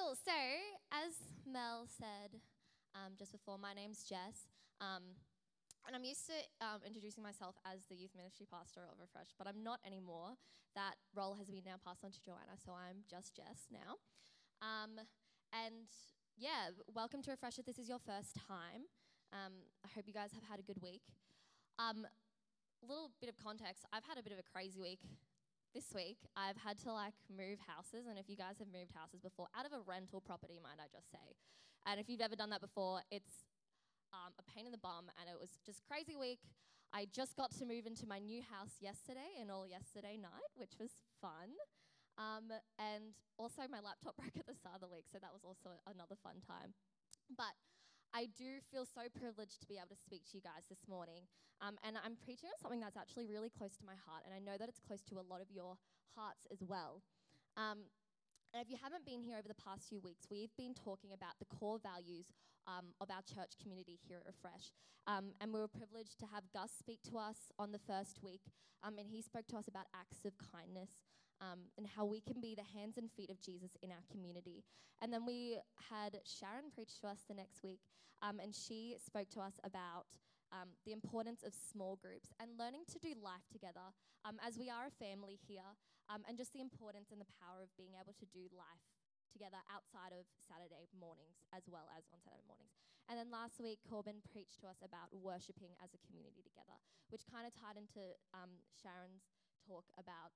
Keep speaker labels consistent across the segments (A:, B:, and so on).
A: Cool. So, as Mel said um, just before, my name's Jess. Um, and I'm used to um, introducing myself as the youth ministry pastor of Refresh, but I'm not anymore. That role has been now passed on to Joanna, so I'm just Jess now. Um, and yeah, welcome to Refresh if this is your first time. Um, I hope you guys have had a good week. Um, little bit of context I've had a bit of a crazy week this week. I've had to like move houses, and if you guys have moved houses before, out of a rental property, might I just say. And if you've ever done that before, it's um, a pain in the bum, and it was just crazy week. I just got to move into my new house yesterday and all yesterday night, which was fun. Um, and also, my laptop broke at the start of the week, so that was also another fun time. But I do feel so privileged to be able to speak to you guys this morning. Um, and I'm preaching on something that's actually really close to my heart, and I know that it's close to a lot of your hearts as well. Um, and if you haven't been here over the past few weeks, we've been talking about the core values um, of our church community here at Refresh. Um, and we were privileged to have Gus speak to us on the first week, um, and he spoke to us about acts of kindness um, and how we can be the hands and feet of Jesus in our community. And then we had Sharon preach to us the next week, um, and she spoke to us about um, the importance of small groups and learning to do life together um, as we are a family here, um, and just the importance and the power of being able to do life together outside of Saturday mornings as well as on Saturday mornings. And then last week, Corbin preached to us about worshipping as a community together, which kind of tied into um, Sharon's talk about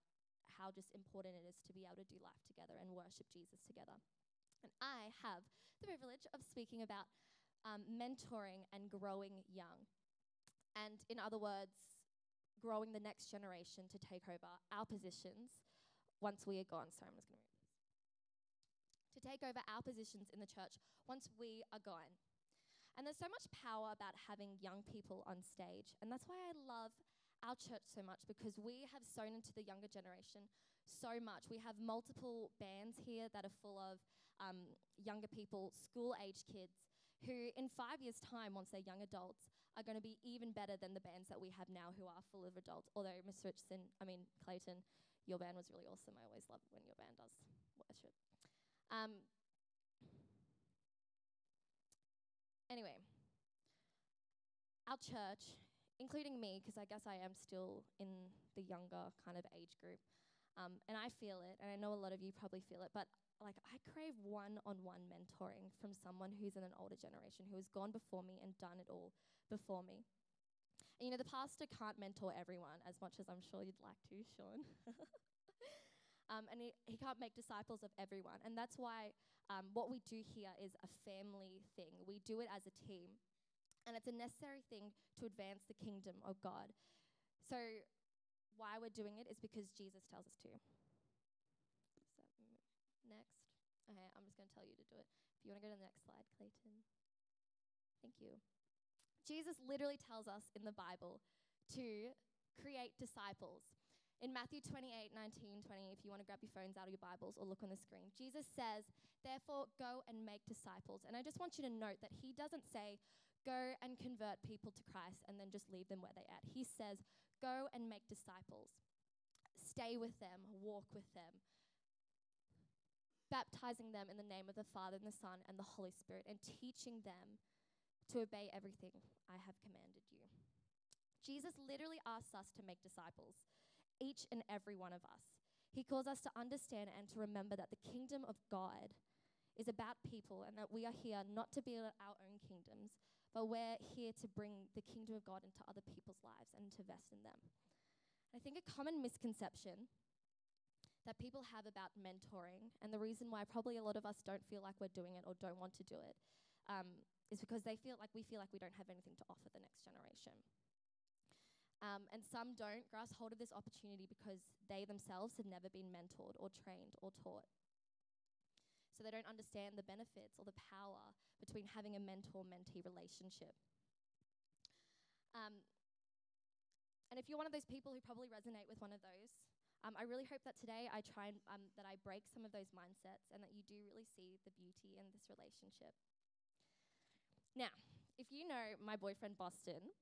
A: how just important it is to be able to do life together and worship Jesus together. And I have the privilege of speaking about um, mentoring and growing young. And in other words, growing the next generation to take over our positions once we are gone. Sorry, I'm just going to move this. To take over our positions in the church once we are gone. And there's so much power about having young people on stage. And that's why I love our church so much because we have sown into the younger generation so much. We have multiple bands here that are full of um, younger people, school age kids, who in five years' time, once they're young adults, are going to be even better than the bands that we have now who are full of adults. Although, Miss Richardson, I mean, Clayton, your band was really awesome. I always love when your band does worship. Um, anyway, our church including me, because I guess I am still in the younger kind of age group. Um, and I feel it, and I know a lot of you probably feel it, but like I crave one on one mentoring from someone who's in an older generation who has gone before me and done it all before me. And you know, the pastor can't mentor everyone as much as I'm sure you'd like to, Sean. um, and he, he can't make disciples of everyone. And that's why um, what we do here is a family thing. We do it as a team. And it's a necessary thing to advance the kingdom of God. So, why we're doing it is because Jesus tells us to. Next. Okay, I'm just going to tell you to do it. If you want to go to the next slide, Clayton. Thank you. Jesus literally tells us in the Bible to create disciples. In Matthew 28 19, 20, if you want to grab your phones out of your Bibles or look on the screen, Jesus says, Therefore, go and make disciples. And I just want you to note that he doesn't say, Go and convert people to Christ and then just leave them where they're at. He says, Go and make disciples. Stay with them, walk with them, baptizing them in the name of the Father and the Son and the Holy Spirit, and teaching them to obey everything I have commanded you. Jesus literally asks us to make disciples, each and every one of us. He calls us to understand and to remember that the kingdom of God is about people and that we are here not to build our own kingdoms, but we're here to bring the kingdom of God into other people's lives and to invest in them. I think a common misconception that people have about mentoring, and the reason why probably a lot of us don't feel like we're doing it or don't want to do it, um, is because they feel like we feel like we don't have anything to offer the next generation. Um, and some don't grasp hold of this opportunity because they themselves have never been mentored or trained or taught. So they don't understand the benefits or the power between having a mentor mentee relationship. Um, and if you're one of those people who probably resonate with one of those, um, I really hope that today I try and um, that I break some of those mindsets and that you do really see the beauty in this relationship. Now, if you know my boyfriend Boston,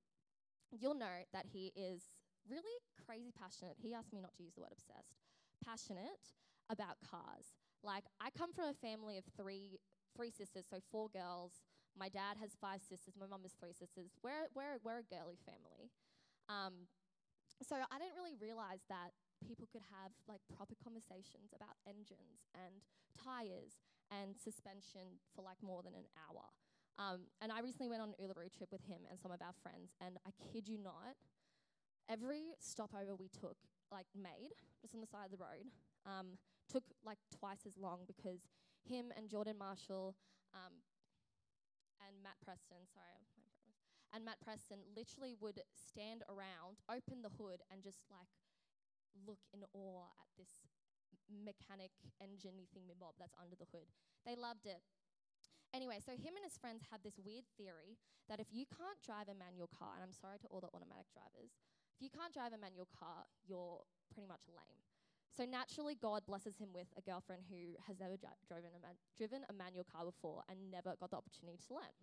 A: you'll know that he is really crazy passionate. He asked me not to use the word obsessed. Passionate about cars Like, I come from a family of three, three sisters, so four girls. My dad has five sisters. My mum has three sisters. We're, we're, we're a girly family. Um, so I didn't really realize that people could have like proper conversations about engines and tires and suspension for like more than an hour. Um, and I recently went on an Uluru trip with him and some of our friends, and I kid you not, every stopover we took, like made, just on the side of the road, um, took like twice as long because him and Jordan Marshall um, and Matt Preston, sorry, and Matt Preston literally would stand around, open the hood, and just like look in awe at this mechanic engine thingy bob that's under the hood. They loved it. Anyway, so him and his friends had this weird theory that if you can't drive a manual car, and I'm sorry to all the automatic drivers, if you can't drive a manual car, you're pretty much lame. So naturally, God blesses him with a girlfriend who has never dri- driven, a man- driven a manual car before and never got the opportunity to learn.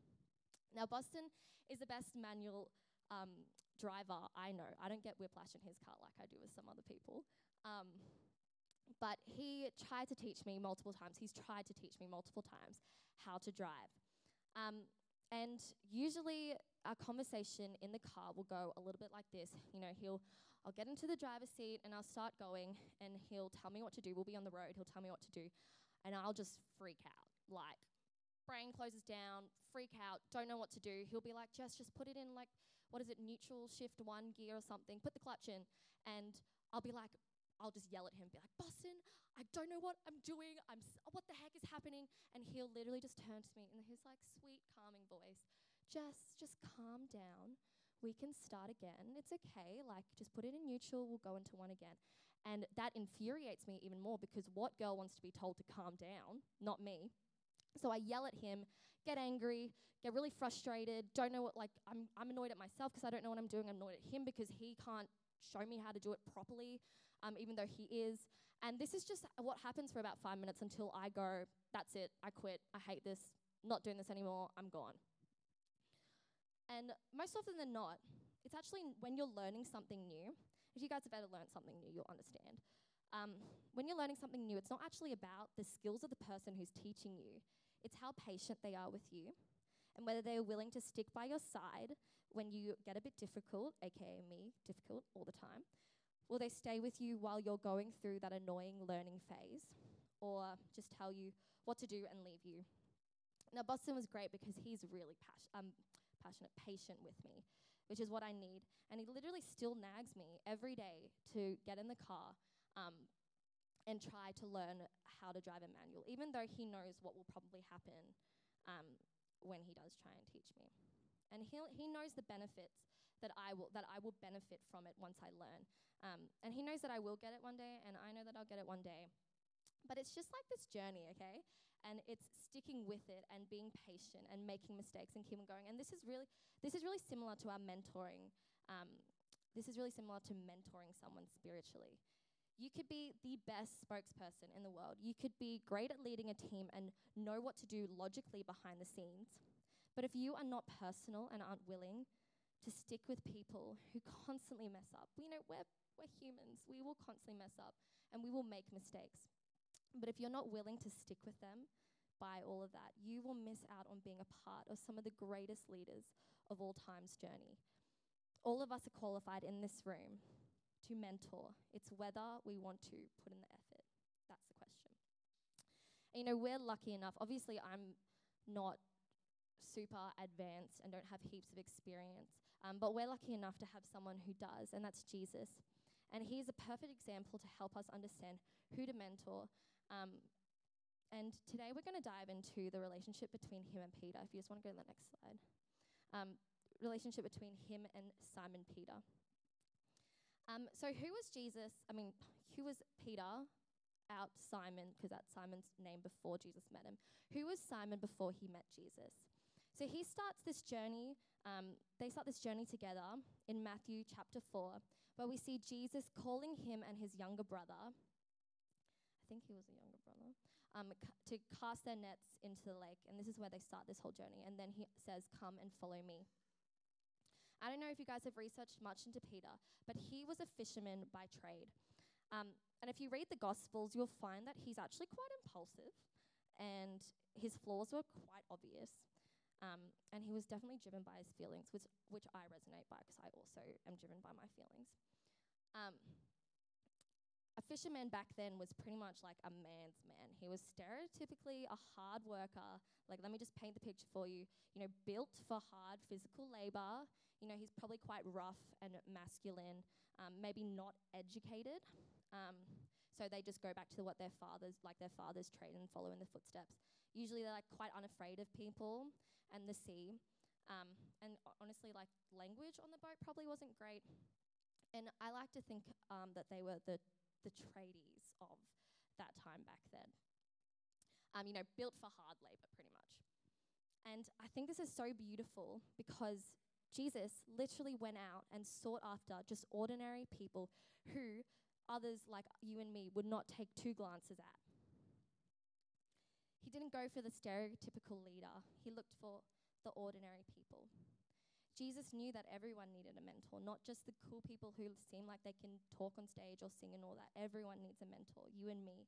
A: Now, Boston is the best manual um, driver I know. I don't get whiplash in his car like I do with some other people. Um, but he tried to teach me multiple times. He's tried to teach me multiple times how to drive. Um, and usually, our conversation in the car will go a little bit like this. You know, he'll, I'll get into the driver's seat and I'll start going, and he'll tell me what to do. We'll be on the road. He'll tell me what to do, and I'll just freak out. Like, brain closes down, freak out, don't know what to do. He'll be like, Jess, just put it in like, what is it, neutral shift one gear or something, put the clutch in. And I'll be like, I'll just yell at him, be like, Boston, I don't know what I'm doing. I'm what the heck is happening? And he'll literally just turn to me in his like sweet, calming voice, Jess, just calm down. We can start again. It's okay. Like, just put it in neutral. We'll go into one again. And that infuriates me even more because what girl wants to be told to calm down? Not me. So I yell at him, get angry, get really frustrated, don't know what, like, I'm, I'm annoyed at myself because I don't know what I'm doing. I'm annoyed at him because he can't show me how to do it properly, um, even though he is. And this is just what happens for about five minutes until I go, that's it, I quit, I hate this, not doing this anymore, I'm gone. And most often than not, it's actually when you're learning something new. If you guys have ever learned something new, you'll understand. Um, when you're learning something new, it's not actually about the skills of the person who's teaching you, it's how patient they are with you and whether they are willing to stick by your side when you get a bit difficult, aka me, difficult all the time. Will they stay with you while you're going through that annoying learning phase or just tell you what to do and leave you? Now, Boston was great because he's really pas- um, passionate, patient with me, which is what I need. And he literally still nags me every day to get in the car um, and try to learn how to drive a manual, even though he knows what will probably happen um, when he does try and teach me. And he he knows the benefits that I will that I will benefit from it once I learn. Um, and he knows that I will get it one day, and I know that I'll get it one day. But it's just like this journey, okay? And it's sticking with it and being patient and making mistakes and keeping going. And this is really this is really similar to our mentoring. Um, this is really similar to mentoring someone spiritually. You could be the best spokesperson in the world. You could be great at leading a team and know what to do logically behind the scenes. But if you are not personal and aren't willing to stick with people who constantly mess up, we know we're, we're humans. We will constantly mess up and we will make mistakes. But if you're not willing to stick with them by all of that, you will miss out on being a part of some of the greatest leaders of all time's journey. All of us are qualified in this room to mentor. It's whether we want to put in the effort. That's the question. And, you know, we're lucky enough. Obviously, I'm not super advanced and don't have heaps of experience, um, but we're lucky enough to have someone who does, and that's Jesus. And he's a perfect example to help us understand who to mentor. Um, and today we're going to dive into the relationship between him and Peter. If you just want to go to the next slide. Um, relationship between him and Simon Peter. Um, so, who was Jesus? I mean, who was Peter out Simon, because that's Simon's name before Jesus met him. Who was Simon before he met Jesus? So, he starts this journey, um, they start this journey together in Matthew chapter 4, where we see Jesus calling him and his younger brother, think he was a younger brother, um, c- to cast their nets into the lake. And this is where they start this whole journey. And then he says, Come and follow me. I don't know if you guys have researched much into Peter, but he was a fisherman by trade. Um, and if you read the Gospels, you'll find that he's actually quite impulsive and his flaws were quite obvious. Um, and he was definitely driven by his feelings, which, which I resonate by because I also am driven by my feelings. Um, a fisherman back then was pretty much like a man's man. He was stereotypically a hard worker. Like, let me just paint the picture for you. You know, built for hard physical labor. You know, he's probably quite rough and masculine, um, maybe not educated. Um, so they just go back to what their fathers, like their fathers trade and follow in the footsteps. Usually they're like quite unafraid of people and the sea. Um, and honestly, like language on the boat probably wasn't great. And I like to think um, that they were the, the tradies of that time back then. Um, you know, built for hard labor, pretty much. And I think this is so beautiful because Jesus literally went out and sought after just ordinary people who others like you and me would not take two glances at. He didn't go for the stereotypical leader, he looked for the ordinary people. Jesus knew that everyone needed a mentor, not just the cool people who seem like they can talk on stage or sing and all that. Everyone needs a mentor, you and me.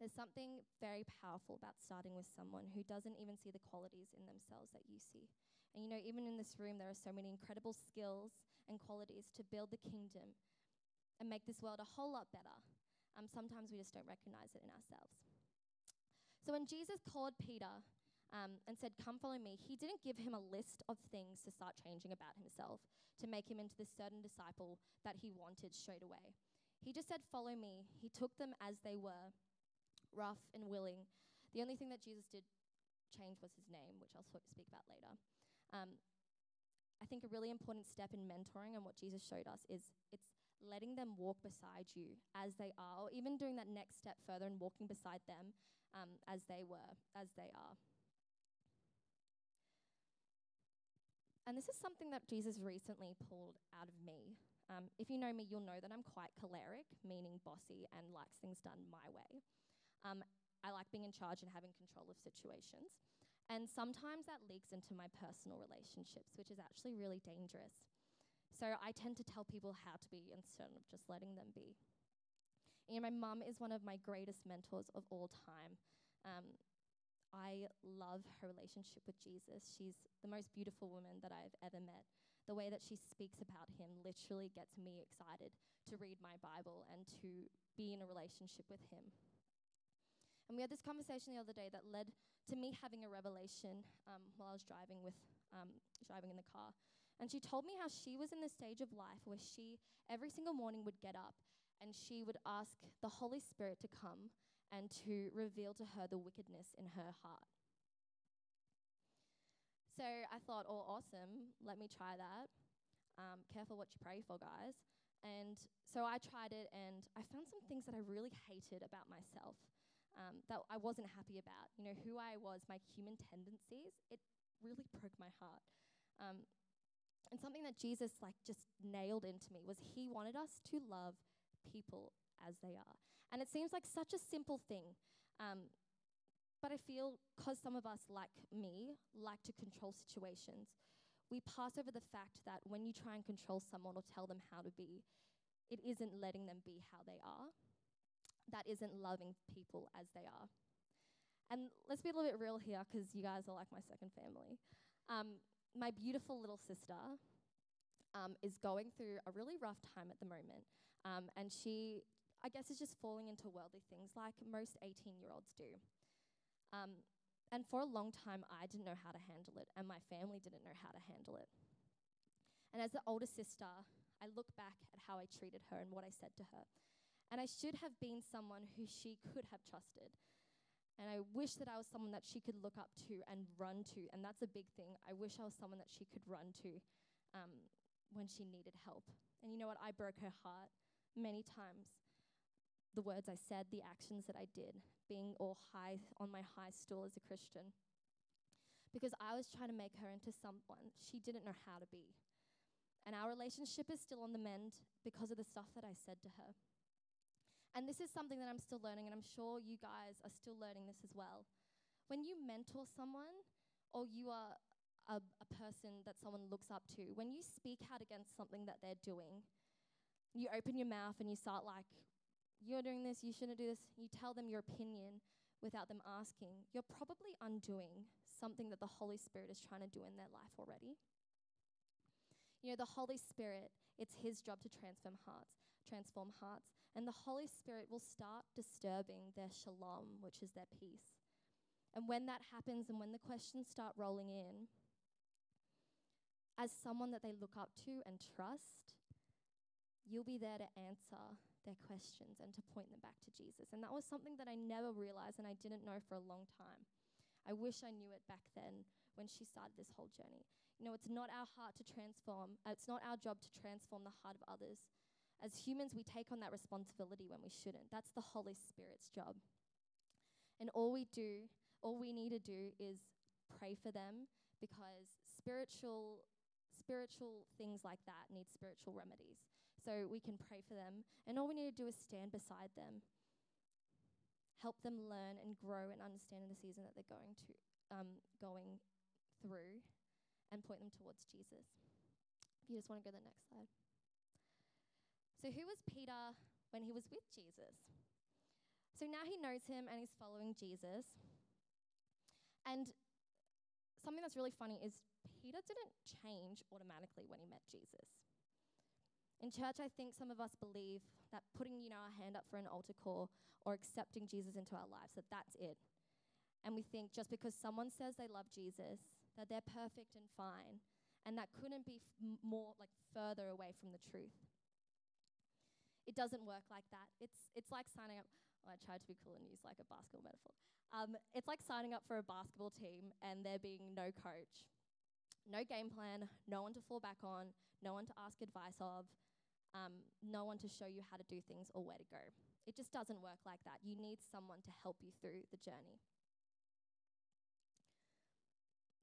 A: There's something very powerful about starting with someone who doesn't even see the qualities in themselves that you see. And you know, even in this room, there are so many incredible skills and qualities to build the kingdom and make this world a whole lot better. Um, sometimes we just don't recognize it in ourselves. So when Jesus called Peter um, and said, Come follow me, he didn't give him a list of things to start changing about himself to make him into the certain disciple that he wanted straight away. He just said, Follow me. He took them as they were, rough and willing. The only thing that Jesus did change was his name, which I'll speak about later. Um, I think a really important step in mentoring and what Jesus showed us is it's letting them walk beside you as they are, or even doing that next step further and walking beside them um, as they were, as they are. And this is something that Jesus recently pulled out of me. Um, if you know me, you'll know that I'm quite choleric, meaning bossy, and likes things done my way. Um, I like being in charge and having control of situations. And sometimes that leaks into my personal relationships, which is actually really dangerous. So I tend to tell people how to be instead of just letting them be. You know, my mum is one of my greatest mentors of all time. Um, I love her relationship with Jesus. She's the most beautiful woman that I've ever met. The way that she speaks about him literally gets me excited to read my Bible and to be in a relationship with him. And we had this conversation the other day that led to me having a revelation um, while I was driving with um, driving in the car. And she told me how she was in the stage of life where she every single morning would get up and she would ask the Holy Spirit to come and to reveal to her the wickedness in her heart. So I thought, oh, awesome, let me try that. Um, careful what you pray for, guys. And so I tried it and I found some things that I really hated about myself um, that I wasn't happy about. You know, who I was, my human tendencies, it really broke my heart. Um, and something that Jesus like just nailed into me was he wanted us to love people as they are. And it seems like such a simple thing. Um, but I feel because some of us, like me, like to control situations, we pass over the fact that when you try and control someone or tell them how to be, it isn't letting them be how they are that isn't loving people as they are. And let's be a little bit real here because you guys are like my second family. Um, my beautiful little sister um, is going through a really rough time at the moment. Um, and she, I guess, is just falling into worldly things like most 18 year olds do. Um, and for a long time, I didn't know how to handle it, and my family didn't know how to handle it. And as the older sister, I look back at how I treated her and what I said to her. And I should have been someone who she could have trusted. And I wish that I was someone that she could look up to and run to. And that's a big thing. I wish I was someone that she could run to um, when she needed help. And you know what? I broke her heart many times. The words I said, the actions that I did, being all high on my high stool as a Christian. Because I was trying to make her into someone she didn't know how to be. And our relationship is still on the mend because of the stuff that I said to her. And this is something that I'm still learning, and I'm sure you guys are still learning this as well. When you mentor someone, or you are a, a person that someone looks up to, when you speak out against something that they're doing, you open your mouth and you start like, you're doing this, you shouldn't do this, you tell them your opinion without them asking, you're probably undoing something that the Holy Spirit is trying to do in their life already. You know, the Holy Spirit, it's his job to transform hearts, transform hearts, and the Holy Spirit will start disturbing their shalom, which is their peace. And when that happens and when the questions start rolling in, as someone that they look up to and trust, you'll be there to answer their questions and to point them back to Jesus. And that was something that I never realized and I didn't know for a long time. I wish I knew it back then when she started this whole journey. You know, it's not our heart to transform, uh, it's not our job to transform the heart of others. As humans, we take on that responsibility when we shouldn't. That's the Holy Spirit's job. And all we do, all we need to do is pray for them because spiritual spiritual things like that need spiritual remedies. So we can pray for them, and all we need to do is stand beside them, help them learn and grow and understand the season that they're going to um, going through, and point them towards Jesus. If you just want to go to the next slide. So who was Peter when he was with Jesus? So now he knows him and he's following Jesus. And something that's really funny is Peter didn't change automatically when he met Jesus. In church, I think some of us believe that putting, you know, our hand up for an altar call or accepting Jesus into our lives, that that's it. And we think just because someone says they love Jesus, that they're perfect and fine, and that couldn't be f- more like further away from the truth. It doesn't work like that. It's it's like signing up. Well, I tried to be cool and use like a basketball metaphor. Um, it's like signing up for a basketball team and there being no coach, no game plan, no one to fall back on, no one to ask advice of, um, no one to show you how to do things or where to go. It just doesn't work like that. You need someone to help you through the journey.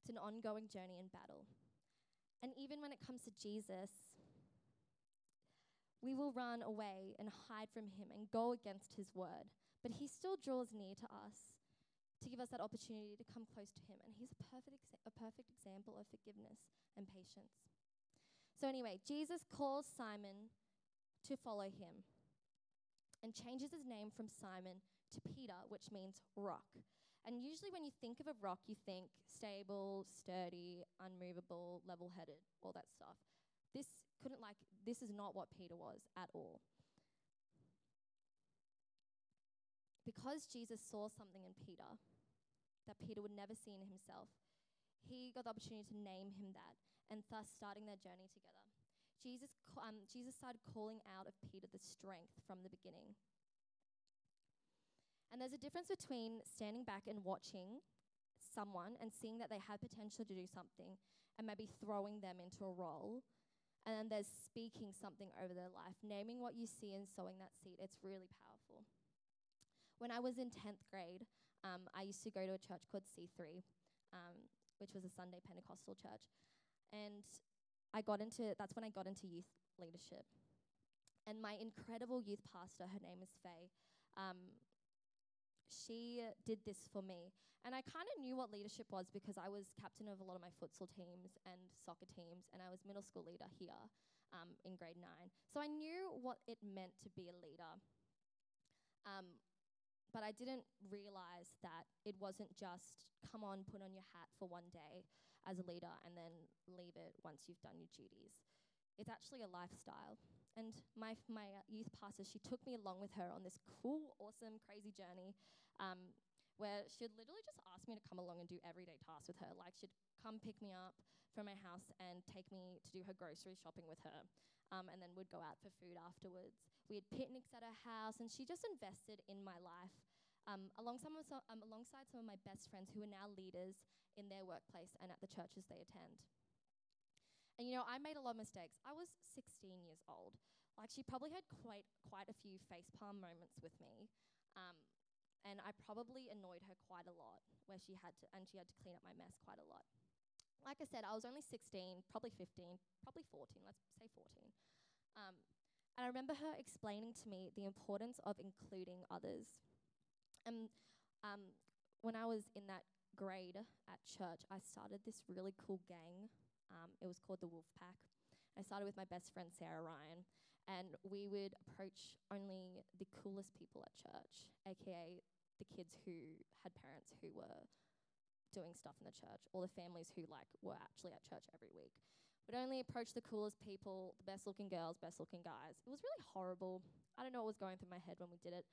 A: It's an ongoing journey and battle. And even when it comes to Jesus, we will run away and hide from him and go against his word. But he still draws near to us to give us that opportunity to come close to Him. And He's a perfect, exa- a perfect example of forgiveness and patience. So, anyway, Jesus calls Simon to follow Him and changes his name from Simon to Peter, which means rock. And usually, when you think of a rock, you think stable, sturdy, unmovable, level headed, all that stuff. This couldn't, like, this is not what Peter was at all. because Jesus saw something in Peter that Peter would never see in himself, he got the opportunity to name him that and thus starting their journey together. Jesus, um, Jesus started calling out of Peter the strength from the beginning. And there's a difference between standing back and watching someone and seeing that they have potential to do something and maybe throwing them into a role. And then there's speaking something over their life, naming what you see and sowing that seed. It's really powerful. When I was in 10th grade, um, I used to go to a church called C3, um, which was a Sunday Pentecostal church. And I got into, that's when I got into youth leadership. And my incredible youth pastor, her name is Faye, um, she did this for me. And I kind of knew what leadership was because I was captain of a lot of my futsal teams and soccer teams, and I was middle school leader here um, in grade nine. So I knew what it meant to be a leader. Um, but I didn't realize that it wasn't just come on, put on your hat for one day as a leader and then leave it once you've done your duties. It's actually a lifestyle. And my, my youth pastor, she took me along with her on this cool, awesome, crazy journey um, where she'd literally just ask me to come along and do everyday tasks with her. Like she'd come pick me up from my house and take me to do her grocery shopping with her. Um, and then we'd go out for food afterwards. We had picnics at her house, and she just invested in my life um, along some um, alongside some of my best friends who are now leaders in their workplace and at the churches they attend. And you know, I made a lot of mistakes. I was 16 years old. Like she probably had quite quite a few facepalm moments with me, um, and I probably annoyed her quite a lot. Where she had to, and she had to clean up my mess quite a lot. Like I said, I was only 16, probably 15, probably 14. Let's say 14. Um, and I remember her explaining to me the importance of including others and um, when I was in that grade at church, I started this really cool gang. Um, it was called the Wolf Pack. I started with my best friend Sarah Ryan, and we would approach only the coolest people at church, aka the kids who had parents who were doing stuff in the church, or the families who like were actually at church every week. We'd only approach the coolest people, the best looking girls, best looking guys. It was really horrible. I don't know what was going through my head when we did it.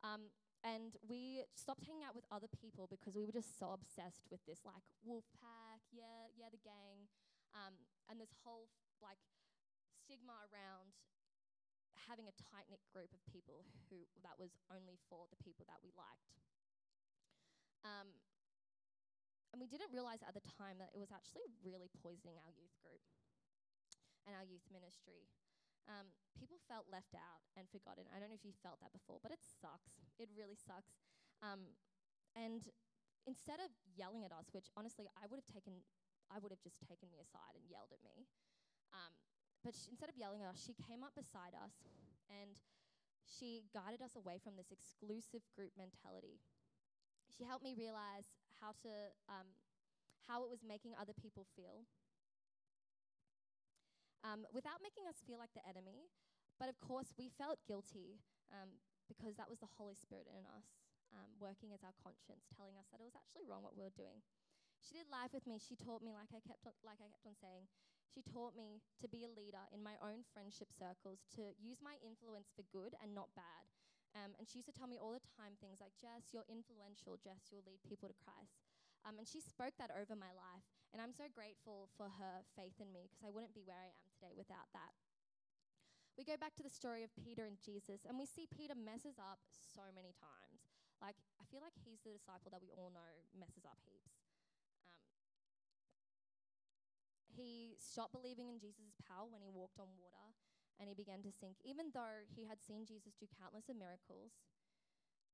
A: Um, and we stopped hanging out with other people because we were just so obsessed with this like wolf pack, yeah, yeah, the gang, um, and this whole like stigma around having a tight knit group of people who that was only for the people that we liked. Um, and we didn't realize at the time that it was actually really poisoning our youth group and our youth ministry. Um, people felt left out and forgotten. I don't know if you felt that before, but it sucks. It really sucks. Um, and instead of yelling at us, which honestly I would have taken, I would have just taken me aside and yelled at me. Um, but sh- instead of yelling at us, she came up beside us and she guided us away from this exclusive group mentality. She helped me realize how to, um, how it was making other people feel um, without making us feel like the enemy. But of course, we felt guilty um, because that was the Holy Spirit in us um, working as our conscience, telling us that it was actually wrong what we were doing. She did life with me. She taught me, like I kept on, like I kept on saying, she taught me to be a leader in my own friendship circles, to use my influence for good and not bad. Um, and she used to tell me all the time things like, Jess, you're influential. Jess, you'll lead people to Christ. Um, and she spoke that over my life. And I'm so grateful for her faith in me because I wouldn't be where I am today without that. We go back to the story of Peter and Jesus, and we see Peter messes up so many times. Like, I feel like he's the disciple that we all know messes up heaps. Um, he stopped believing in Jesus' power when he walked on water and he began to sink, even though he had seen Jesus do countless of miracles.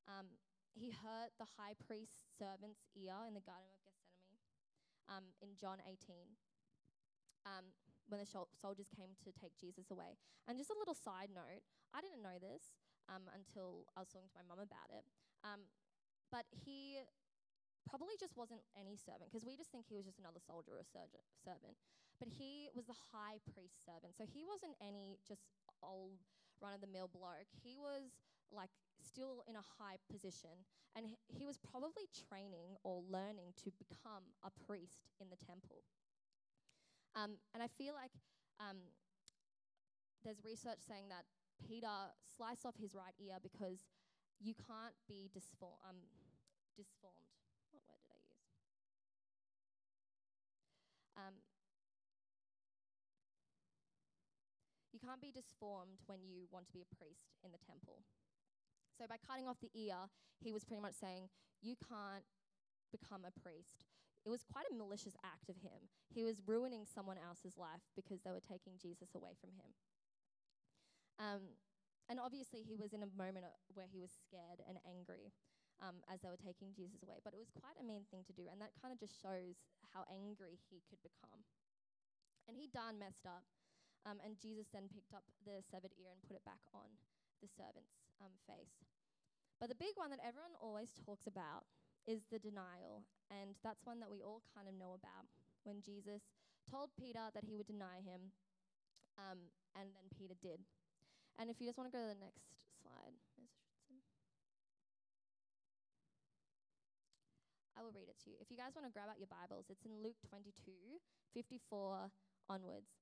A: Um, he hurt the high priest's servant's ear in the Garden of Gethsemane um, in John 18 um, when the soldiers came to take Jesus away. And just a little side note I didn't know this um, until I was talking to my mum about it. Um, but he probably just wasn't any servant because we just think he was just another soldier or sergeant, servant. But he was the high priest servant. So he wasn't any just old run of the mill bloke. He was like still in a high position and he, was probably training or learning to become a priest in the temple. Um, and I feel like um, there's research saying that Peter sliced off his right ear because you can't be disform, um, disformed. What word did I use? Um, can't be disformed when you want to be a priest in the temple. So by cutting off the ear, he was pretty much saying, You can't become a priest. It was quite a malicious act of him. He was ruining someone else's life because they were taking Jesus away from him. Um, and obviously, he was in a moment where he was scared and angry um, as they were taking Jesus away. But it was quite a mean thing to do, and that kind of just shows how angry he could become. And he done messed up. Um, and Jesus then picked up the severed ear and put it back on the servant's um, face. But the big one that everyone always talks about is the denial. And that's one that we all kind of know about when Jesus told Peter that he would deny him, um, and then Peter did. And if you just want to go to the next slide, I will read it to you. If you guys want to grab out your Bibles, it's in Luke 22 54 onwards.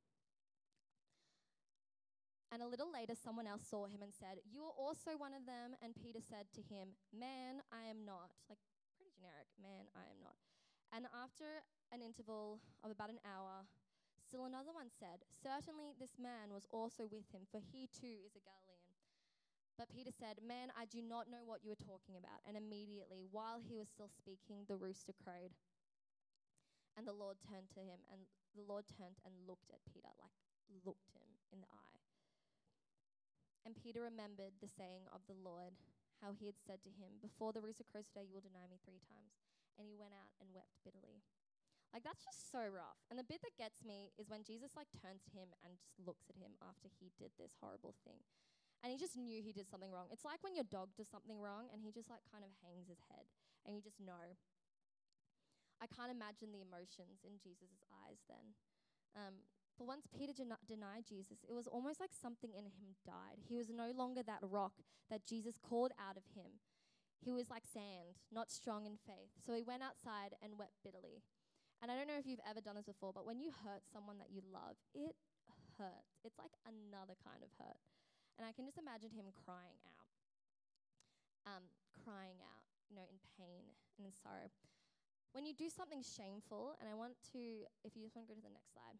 A: And a little later, someone else saw him and said, You are also one of them. And Peter said to him, Man, I am not. Like, pretty generic. Man, I am not. And after an interval of about an hour, still another one said, Certainly this man was also with him, for he too is a Galilean. But Peter said, Man, I do not know what you are talking about. And immediately, while he was still speaking, the rooster crowed. And the Lord turned to him, and the Lord turned and looked at Peter, like looked him in the eye. And Peter remembered the saying of the Lord, how he had said to him, Before the rooster crows today, you will deny me three times. And he went out and wept bitterly. Like, that's just so rough. And the bit that gets me is when Jesus, like, turns to him and just looks at him after he did this horrible thing. And he just knew he did something wrong. It's like when your dog does something wrong and he just, like, kind of hangs his head. And you just know. I can't imagine the emotions in Jesus' eyes then. Um, but once Peter den- denied Jesus, it was almost like something in him died. He was no longer that rock that Jesus called out of him. He was like sand, not strong in faith. So he went outside and wept bitterly. And I don't know if you've ever done this before, but when you hurt someone that you love, it hurts. It's like another kind of hurt. And I can just imagine him crying out, um, crying out, you know, in pain and in sorrow. When you do something shameful, and I want to, if you just want to go to the next slide.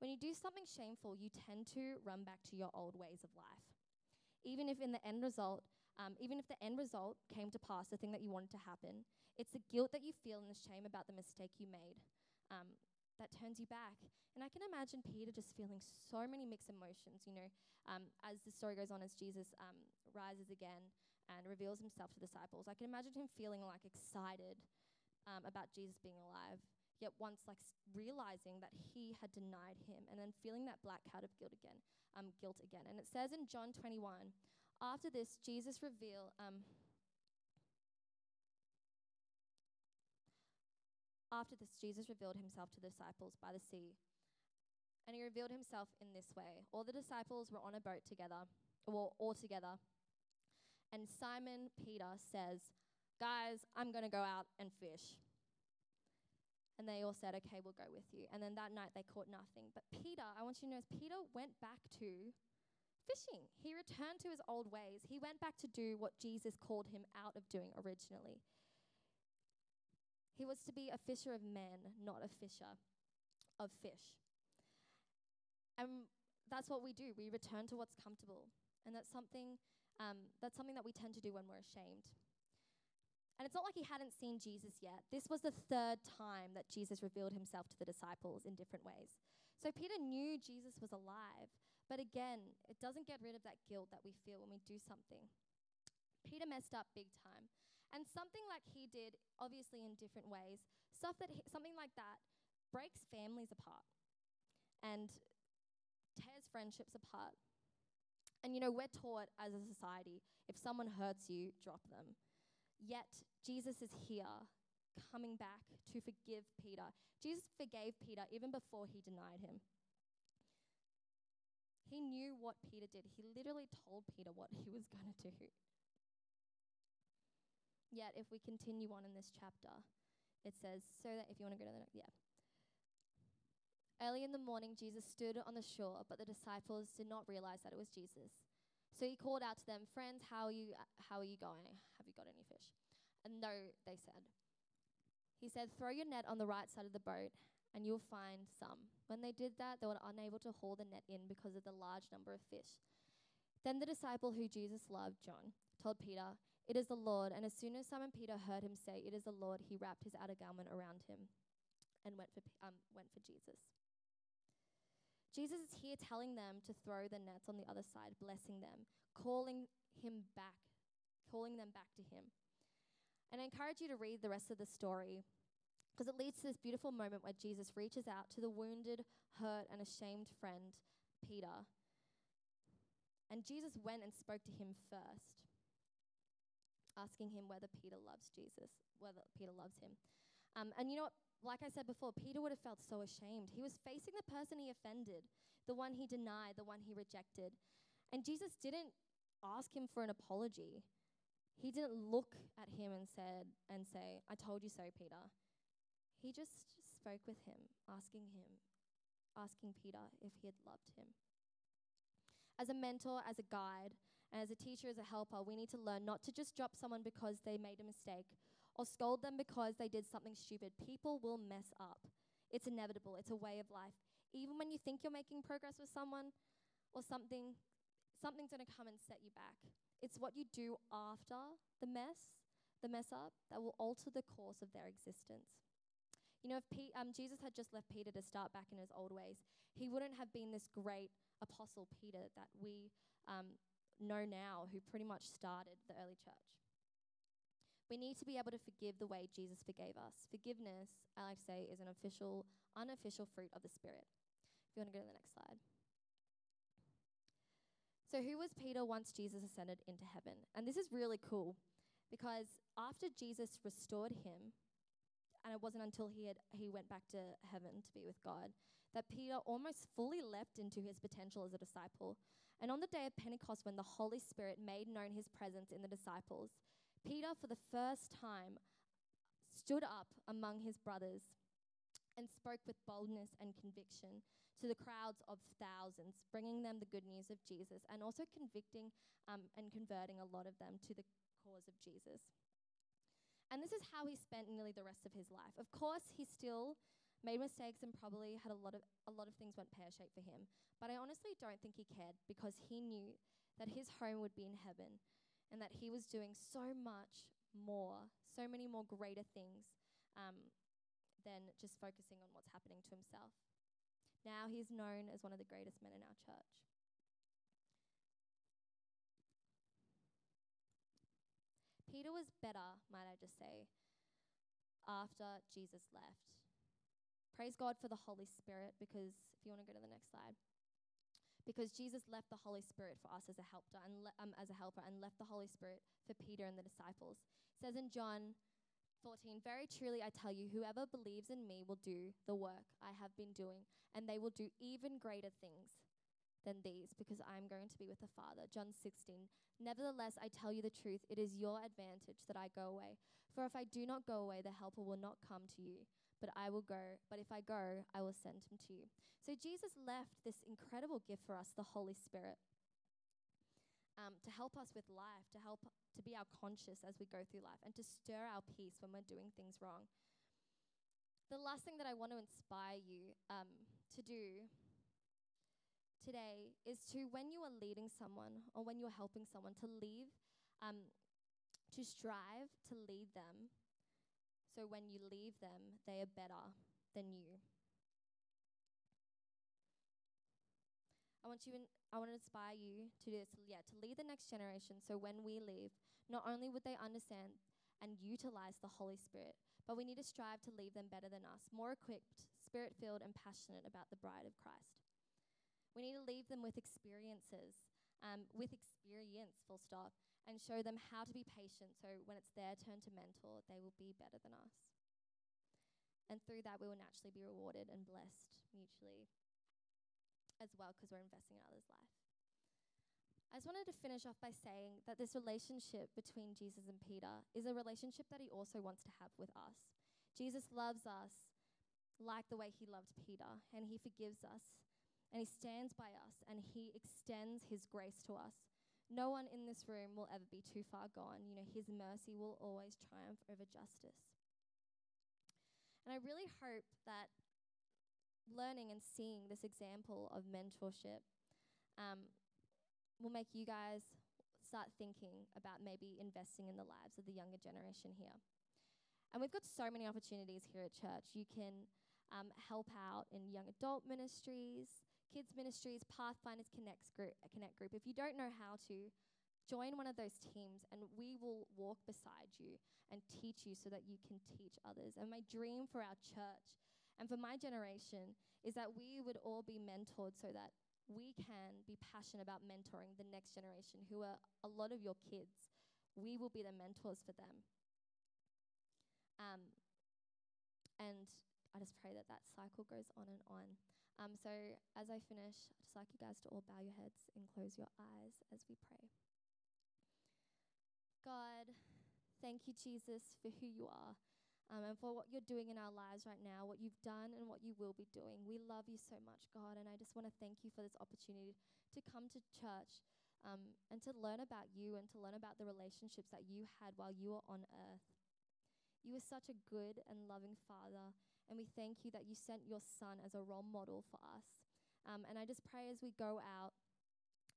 A: When you do something shameful, you tend to run back to your old ways of life. Even if in the end result, um, even if the end result came to pass, the thing that you wanted to happen, it's the guilt that you feel and the shame about the mistake you made um, that turns you back. And I can imagine Peter just feeling so many mixed emotions, you know, um, as the story goes on, as Jesus um, rises again and reveals himself to the disciples. I can imagine him feeling like excited um, about Jesus being alive yet once like realizing that he had denied him and then feeling that black cloud of guilt again um, guilt again. And it says in john 21 after this jesus revealed um, after this jesus revealed himself to the disciples by the sea. And he revealed himself in this way. All the disciples were on a boat together well all together. And simon peter says guys i'm going to go out and fish and they all said, Okay, we'll go with you. And then that night they caught nothing. But Peter, I want you to know, Peter went back to fishing. He returned to his old ways. He went back to do what Jesus called him out of doing originally. He was to be a fisher of men, not a fisher of fish. And that's what we do. We return to what's comfortable. And that's something, um, that's something that we tend to do when we're ashamed. And it's not like he hadn't seen Jesus yet. This was the third time that Jesus revealed himself to the disciples in different ways. So Peter knew Jesus was alive, but again, it doesn't get rid of that guilt that we feel when we do something. Peter messed up big time. And something like he did, obviously in different ways, stuff that he, something like that breaks families apart and tears friendships apart. And you know, we're taught as a society if someone hurts you, drop them. Yet Jesus is here coming back to forgive Peter. Jesus forgave Peter even before he denied him. He knew what Peter did. He literally told Peter what he was going to do. Yet, if we continue on in this chapter, it says, so that if you want to go to the next, yeah. Early in the morning, Jesus stood on the shore, but the disciples did not realize that it was Jesus. So he called out to them, Friends, how are you, how are you going? Got any fish? And no, they said. He said, Throw your net on the right side of the boat, and you'll find some. When they did that, they were unable to haul the net in because of the large number of fish. Then the disciple who Jesus loved, John, told Peter, It is the Lord. And as soon as Simon Peter heard him say, It is the Lord, he wrapped his outer garment around him and went for, um, went for Jesus. Jesus is here telling them to throw the nets on the other side, blessing them, calling him back, calling them back to him. And I encourage you to read the rest of the story because it leads to this beautiful moment where Jesus reaches out to the wounded, hurt, and ashamed friend, Peter. And Jesus went and spoke to him first, asking him whether Peter loves Jesus, whether Peter loves him. Um, and you know what? like I said before, Peter would have felt so ashamed. He was facing the person he offended, the one he denied, the one he rejected. And Jesus didn't ask him for an apology. He didn't look at him and said and say, "I told you so, Peter." He just spoke with him, asking him, asking Peter if he had loved him. As a mentor, as a guide, and as a teacher, as a helper, we need to learn not to just drop someone because they made a mistake or scold them because they did something stupid. People will mess up. It's inevitable, it's a way of life. Even when you think you're making progress with someone or something, something's going to come and set you back. It's what you do after the mess, the mess up, that will alter the course of their existence. You know, if P- um, Jesus had just left Peter to start back in his old ways, he wouldn't have been this great apostle Peter that we um, know now who pretty much started the early church. We need to be able to forgive the way Jesus forgave us. Forgiveness, I like to say, is an official, unofficial fruit of the Spirit. If you want to go to the next slide. So, who was Peter once Jesus ascended into heaven? And this is really cool because after Jesus restored him, and it wasn't until he had he went back to heaven to be with God that Peter almost fully leapt into his potential as a disciple. And on the day of Pentecost, when the Holy Spirit made known his presence in the disciples, Peter, for the first time, stood up among his brothers and spoke with boldness and conviction to the crowds of thousands, bringing them the good news of Jesus and also convicting um, and converting a lot of them to the cause of Jesus. And this is how he spent nearly the rest of his life. Of course, he still made mistakes and probably had a lot of a lot of things went pear-shaped for him. But I honestly don't think he cared because he knew that his home would be in heaven and that he was doing so much more, so many more greater things um, than just focusing on what's happening to himself. Now he's known as one of the greatest men in our church. Peter was better, might I just say, after Jesus left. Praise God for the Holy Spirit because, if you want to go to the next slide, because Jesus left the Holy Spirit for us as a helper and le- um, as a helper and left the Holy Spirit for Peter and the disciples. It says in John 14, Very truly I tell you, whoever believes in me will do the work I have been doing, and they will do even greater things than these, because I am going to be with the Father. John 16, Nevertheless, I tell you the truth, it is your advantage that I go away. For if I do not go away, the Helper will not come to you, but I will go. But if I go, I will send him to you. So Jesus left this incredible gift for us, the Holy Spirit. Um, to help us with life, to help to be our conscious as we go through life, and to stir our peace when we're doing things wrong. The last thing that I want to inspire you um, to do today is to, when you are leading someone or when you're helping someone, to leave, um, to strive to lead them. So when you leave them, they are better than you. I want you, in, I want to inspire you to do this, yeah, to lead the next generation. So when we leave, not only would they understand and utilize the Holy Spirit, but we need to strive to leave them better than us, more equipped, spirit filled, and passionate about the bride of Christ. We need to leave them with experiences, um, with experience, full stop, and show them how to be patient so when it's their turn to mentor, they will be better than us. And through that, we will naturally be rewarded and blessed mutually as well because we're investing in others' life. I just wanted to finish off by saying that this relationship between Jesus and Peter is a relationship that he also wants to have with us. Jesus loves us like the way he loved Peter, and he forgives us and He stands by us and He extends His grace to us. No one in this room will ever be too far gone. You know, His mercy will always triumph over justice. And I really hope that learning and seeing this example of mentorship um, will make you guys start thinking about maybe investing in the lives of the younger generation here. And we've got so many opportunities here at church. You can um, help out in young adult ministries, kids ministries, Pathfinders Connect group, Connect group. If you don't know how to, join one of those teams and we will walk beside you and teach you so that you can teach others. And my dream for our church and for my generation is that we would all be mentored so that we can be passionate about mentoring the next generation who are a lot of your kids. We will be the mentors for them. Um, and I just pray that that cycle goes on and on. Um, so as I finish, I'd just like you guys to all bow your heads and close your eyes as we pray. God, thank you, Jesus, for who you are. Um, and for what you're doing in our lives right now, what you've done and what you will be doing. We love you so much, God, and I just want to thank you for this opportunity to come to church um, and to learn about you and to learn about the relationships that you had while you were on earth. You are such a good and loving Father, and we thank you that you sent your Son as a role model for us. Um, and I just pray as we go out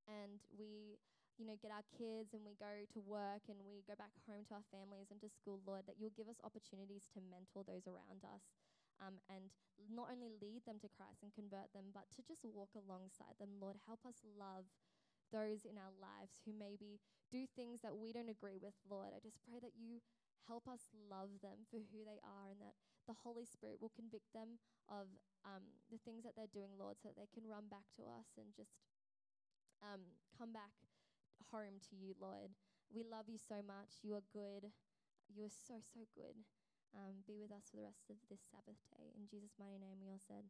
A: and we you know, get our kids and we go to work and we go back home to our families and to school, Lord, that you'll give us opportunities to mentor those around us um, and not only lead them to Christ and convert them, but to just walk alongside them. Lord, help us love those in our lives who maybe do things that we don't agree with, Lord. I just pray that you help us love them for who they are and that the Holy Spirit will convict them of um, the things that they're doing, Lord, so that they can run back to us and just um, come back home to you, Lord. We love you so much. You are good. You are so, so good. Um, be with us for the rest of this Sabbath day. In Jesus' mighty name, we all said.